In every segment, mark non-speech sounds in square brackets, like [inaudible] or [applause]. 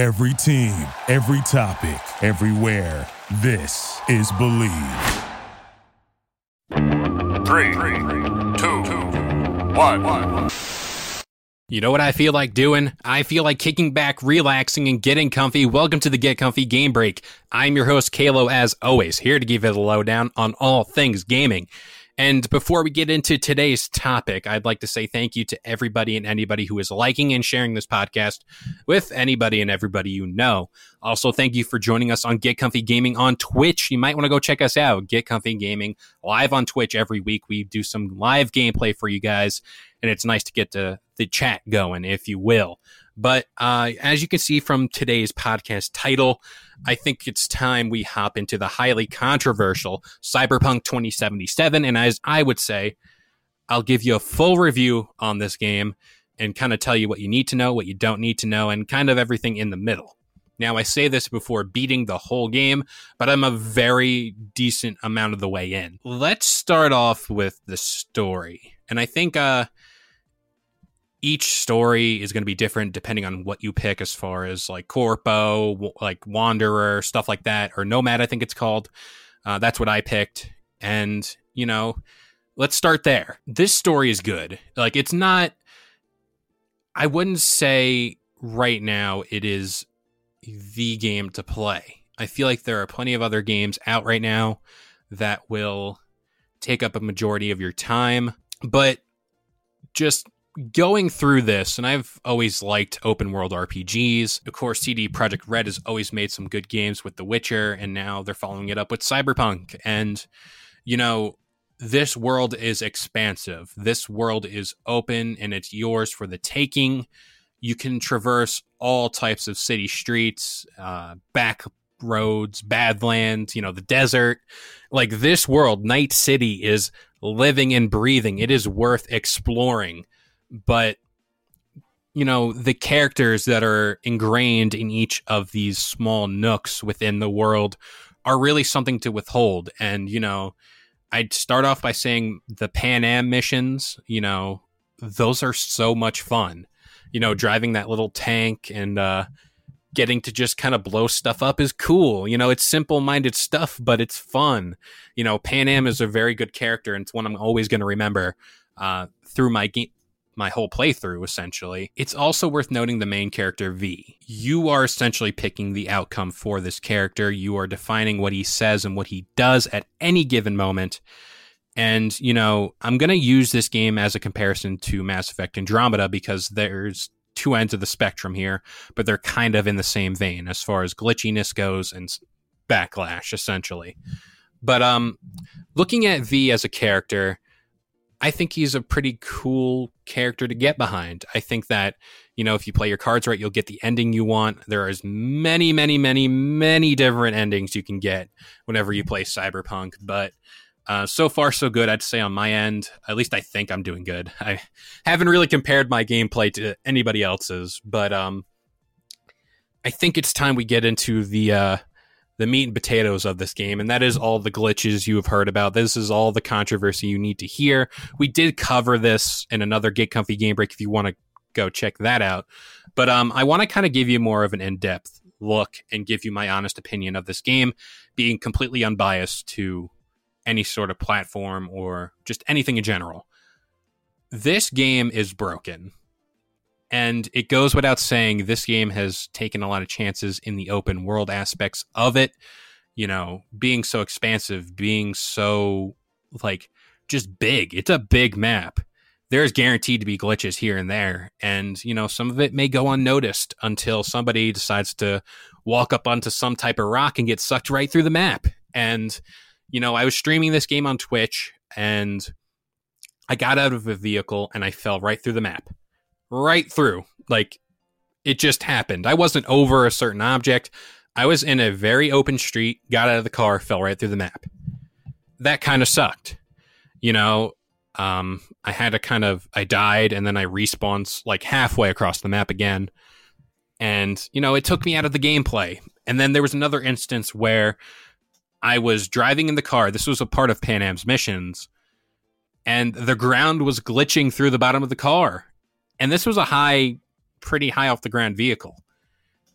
Every team, every topic, everywhere. This is Bleav. Three, two, one. You know what I feel like doing? I feel like kicking back, relaxing, and getting comfy. Welcome to the Get Comfy Game Break. I'm your host, K-LO, as always, here to give you the lowdown on all things gaming. And before we get into today's topic, I'd like to say thank you to everybody and anybody who is liking and sharing this podcast with anybody and everybody you know. Also, thank you for joining us on Get Comfy Gaming on Twitch. You might want to go check us out. Get Comfy Gaming live on Twitch every week. We do some live gameplay for you guys, and it's nice to get to the chat going, if you will. But uh, as you can see from today's podcast title, I think it's time we hop into the highly controversial Cyberpunk 2077. And as I would say, I'll give you a full review on this game and kind of tell you what you need to know, what you don't need to know, and kind of everything in the middle. Now, I say this before beating the whole game, but I'm a very decent amount of the way in. Let's start off with the story. And I think uh, each story is going to be different depending on what you pick as far as like corpo like wanderer stuff like that or nomad i think it's called. Uh, that's what i picked. And you know let's start there. This story is good. Like it's not i wouldn't say right now it is the game to play. I feel like there are plenty of other games out right now that will take up a majority of your time but just going through this, and I've always liked open world RPGs. Of course, CD Projekt Red has always made some good games with The Witcher, and now they're following it up with Cyberpunk. And, you know, this world is expansive. This world is open and it's yours for the taking. You can traverse all types of city streets, uh, back roads, badlands, you know, the desert. Like this world, Night City is living and breathing. It is worth exploring but you know the characters that are ingrained in each of these small nooks within the world are really something to withhold. And you know i'd start off by saying the Panam missions you know those are so much fun. You know driving that little tank and uh getting to just kind of blow stuff up is cool. You know it's simple minded stuff but it's fun. You know Panam is a very good character and it's one i'm always going to remember uh, through my game my whole playthrough essentially. It's also worth noting the main character V. You are essentially picking the outcome for this character. You are defining what he says and what he does at any given moment. And, you know, I'm going to use this game as a comparison to Mass Effect Andromeda because there's two ends of the spectrum here, but they're kind of in the same vein as far as glitchiness goes and backlash, essentially. But um, looking at V as a character, I think he's a pretty cool character to get behind. I think that, you know, if you play your cards right, you'll get the ending you want. There are as many, many, many, many different endings you can get whenever you play Cyberpunk. But uh, so far, so good. I'd say on my end, at least I think I'm doing good. I haven't really compared my gameplay to anybody else's, but um, I think it's time we get into the uh, the meat and potatoes of this game, and that is all the glitches you have heard about. This is all the controversy you need to hear. We did cover this in another Get Comfy Game Break if you want to go check that out. But um, I want to kind of give you more of an in depth look and give you my honest opinion of this game, being completely unbiased to any sort of platform or just anything in general. This game is broken. And it goes without saying, this game has taken a lot of chances in the open world aspects of it. You know, being so expansive, being so like just big. It's a big map. There's guaranteed to be glitches here and there. And, you know, some of it may go unnoticed until somebody decides to walk up onto some type of rock and get sucked right through the map. And, you know, I was streaming this game on Twitch and I got out of a vehicle and I fell right through the map right through. Like it just happened. I wasn't over a certain object. I was in a very open street, got out of the car, fell right through the map. That kind of sucked. You know, um, I had to kind of, I died and then I respawned like halfway across the map again. And, you know, it took me out of the gameplay. And then there was another instance where I was driving in the car. This was a part of Panam's missions. And the ground was glitching through the bottom of the car and this was a high, pretty high off the ground vehicle.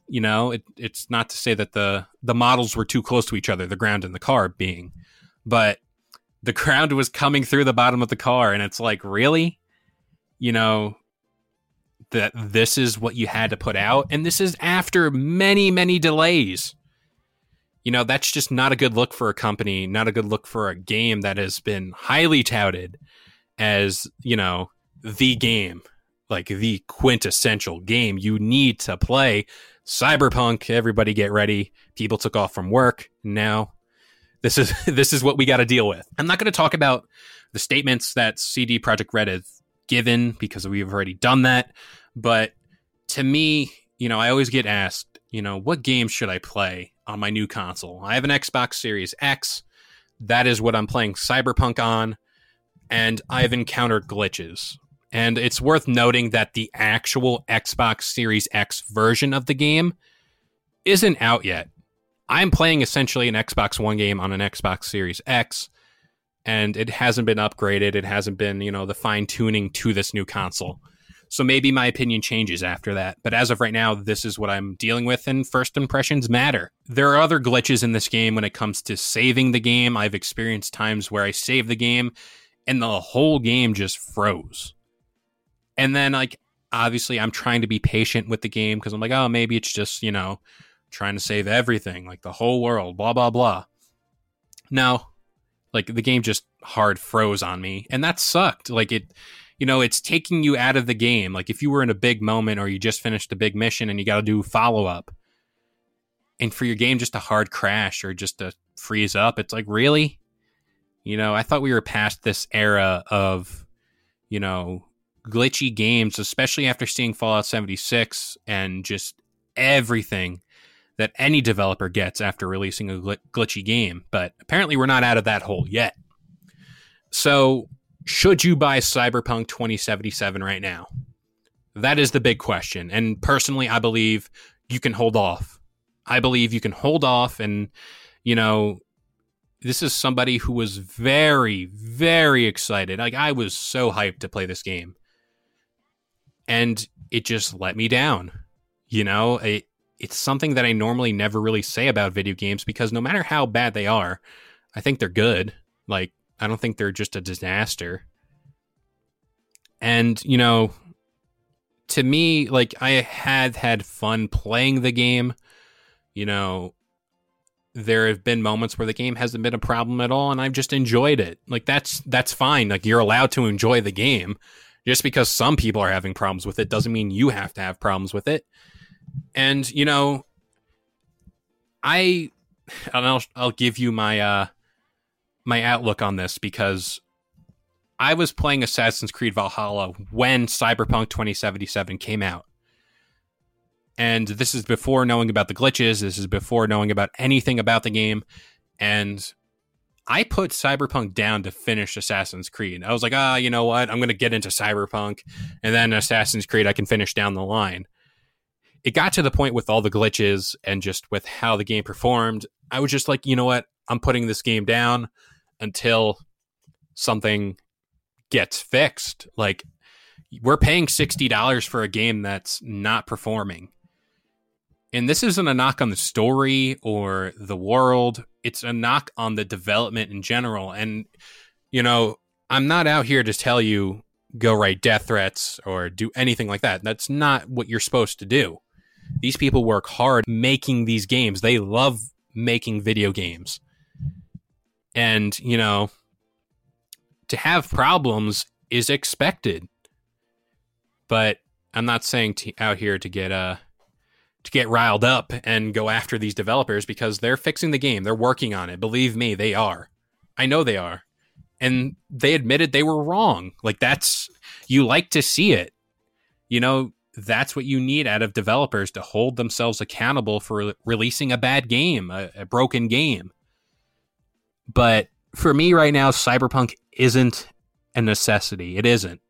You know, it, it's not to say that the the models were too close to each other, the ground and the car being, but the [laughs] ground was coming through the bottom of the car, and it's like, really, you know, that this is what you had to put out, and this is after many many delays. You know, that's just not a good look for a company, not a good look for a game that has been highly touted as, you know, the game, like the quintessential game you need to play. Cyberpunk, everybody get ready. People took off from work. Now this is [laughs] this is what we got to deal with. I'm not going to talk about the statements that CD Projekt Red has given because we've already done that, but to me, you know, I always get asked, you know, what game should I play on my new console? I have an Xbox Series X. That is what I'm playing Cyberpunk on, and I've encountered glitches. And it's worth noting that the actual Xbox Series X version of the game isn't out yet. I'm playing essentially an Xbox One game on an Xbox Series X, and it hasn't been upgraded. It hasn't been, you know, the fine tuning to this new console. So maybe my opinion changes after that. But as of right now, this is what I'm dealing with, and first impressions matter. There are other glitches in this game when it comes to saving the game. I've experienced times where I save the game and the whole game just froze. And then, like, obviously, I'm trying to be patient with the game because I'm like, oh, maybe it's just, you know, trying to save everything, like the whole world, blah, blah, blah. No, like the game just hard froze on me, and that sucked. Like, it, you know, it's taking you out of the game. Like, if you were in a big moment or you just finished a big mission and you got to do follow up, and for your game just to hard crash or just to freeze up, it's like, really? You know, I thought we were past this era of, you know, glitchy games, especially after seeing Fallout 76 and just everything that any developer gets after releasing a gl- glitchy game. But apparently, we're not out of that hole yet. So, should you buy Cyberpunk 2077 right now? That is the big question. And personally, I believe you can hold off. I believe you can hold off and, you know, this is somebody who was very, very excited. Like I was so hyped to play this game and it just let me down. You know, it, it's something that I normally never really say about video games because no matter how bad they are, I think they're good. Like, I don't think they're just a disaster. And, you know, to me, like, I have had fun playing the game. You know, there have been moments where the game hasn't been a problem at all and I've just enjoyed it. Like that's that's fine. Like you're allowed to enjoy the game. Just because some people are having problems with it doesn't mean you have to have problems with it. And you know, I and I'll I'll give you my uh my outlook on this because I was playing Assassin's Creed Valhalla when Cyberpunk 2077 came out. And this is before knowing about the glitches, this is before knowing about anything about the game. And I put Cyberpunk down to finish Assassin's Creed. I was like, ah, you know what? I'm going to get into Cyberpunk and then Assassin's Creed I can finish down the line. It got to the point with all the glitches and just with how the game performed. I was just like, you know what? I'm putting this game down until something gets fixed. Like, we're paying $60 for a game that's not performing. And this isn't a knock on the story or the world it's a knock on the development in general. And, you know, I'm not out here to tell you go write death threats or do anything like that. That's not what you're supposed to do. These people work hard making these games. They love making video games. And, you know, to have problems is expected. But I'm not saying to, out here to get uh to get riled up and go after these developers because they're fixing the game. They're working on it. Believe me, they are. I know they are. And they admitted they were wrong. Like that's you like to see it. You know, that's what you need out of developers to hold themselves accountable for re- releasing a bad game, a, a broken game. But for me right now, Cyberpunk isn't a necessity. It isn't.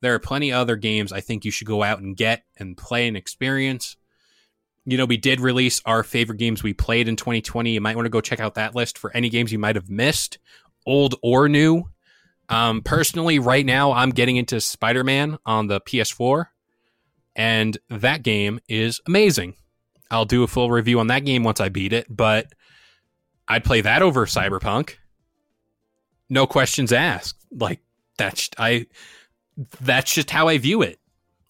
There are plenty other games I think you should go out and get and play and experience you know, we did release our favorite games we played in 2020. You might want to go check out that list for any games you might have missed, old or new. Um, personally, right now, I'm getting into Spider Man on the PS4, and that game is amazing. I'll do a full review on that game once I beat it, but I'd play that over Cyberpunk. No questions asked. Like that's I that's just how I view it.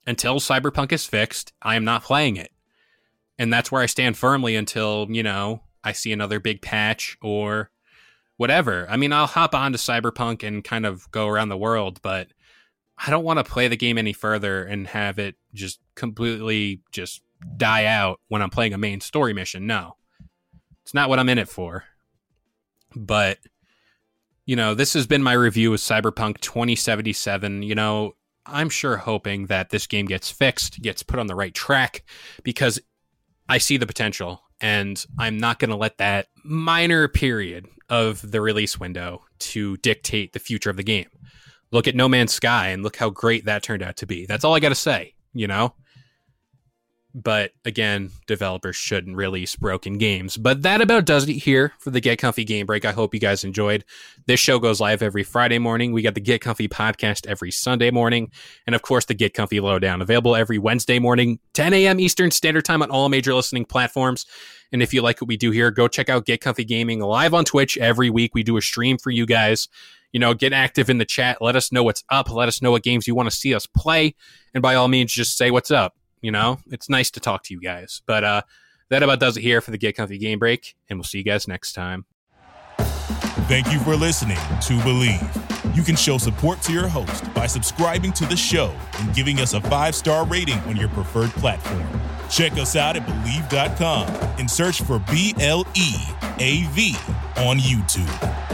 Until Cyberpunk is fixed, I am not playing it. And that's where I stand firmly until, you know, I see another big patch or whatever. I mean, I'll hop on to Cyberpunk and kind of go around the world, but I don't want to play the game any further and have it just completely just die out when I'm playing a main story mission. No. It's not what I'm in it for. But you know, this has been my review of Cyberpunk 2077. You know, I'm sure hoping that this game gets fixed, gets put on the right track because I see the potential and I'm not going to let that minor period of the release window to dictate the future of the game. Look at No Man's Sky and look how great that turned out to be. That's all I got to say, you know? But again, developers shouldn't release broken games. But that about does it here for the Get Comfy Game Break. I hope you guys enjoyed. This show goes live every Friday morning. We got the Get Comfy podcast every Sunday morning. And of course, the Get Comfy Lowdown available every Wednesday morning, 10 a.m. Eastern Standard Time on all major listening platforms. And if you like what we do here, go check out Get Comfy Gaming live on Twitch every week. We do a stream for you guys. You know, get active in the chat. Let us know what's up. Let us know what games you want to see us play. And by all means, just say what's up. You know, it's nice to talk to you guys. But uh, that about does it here for the Get Comfy Game Break, and we'll see you guys next time. Thank you for listening to Bleav. You can show support to your host by subscribing to the show and giving us a five star rating on your preferred platform. Check us out at Bleav.com and search for B L E A V on YouTube.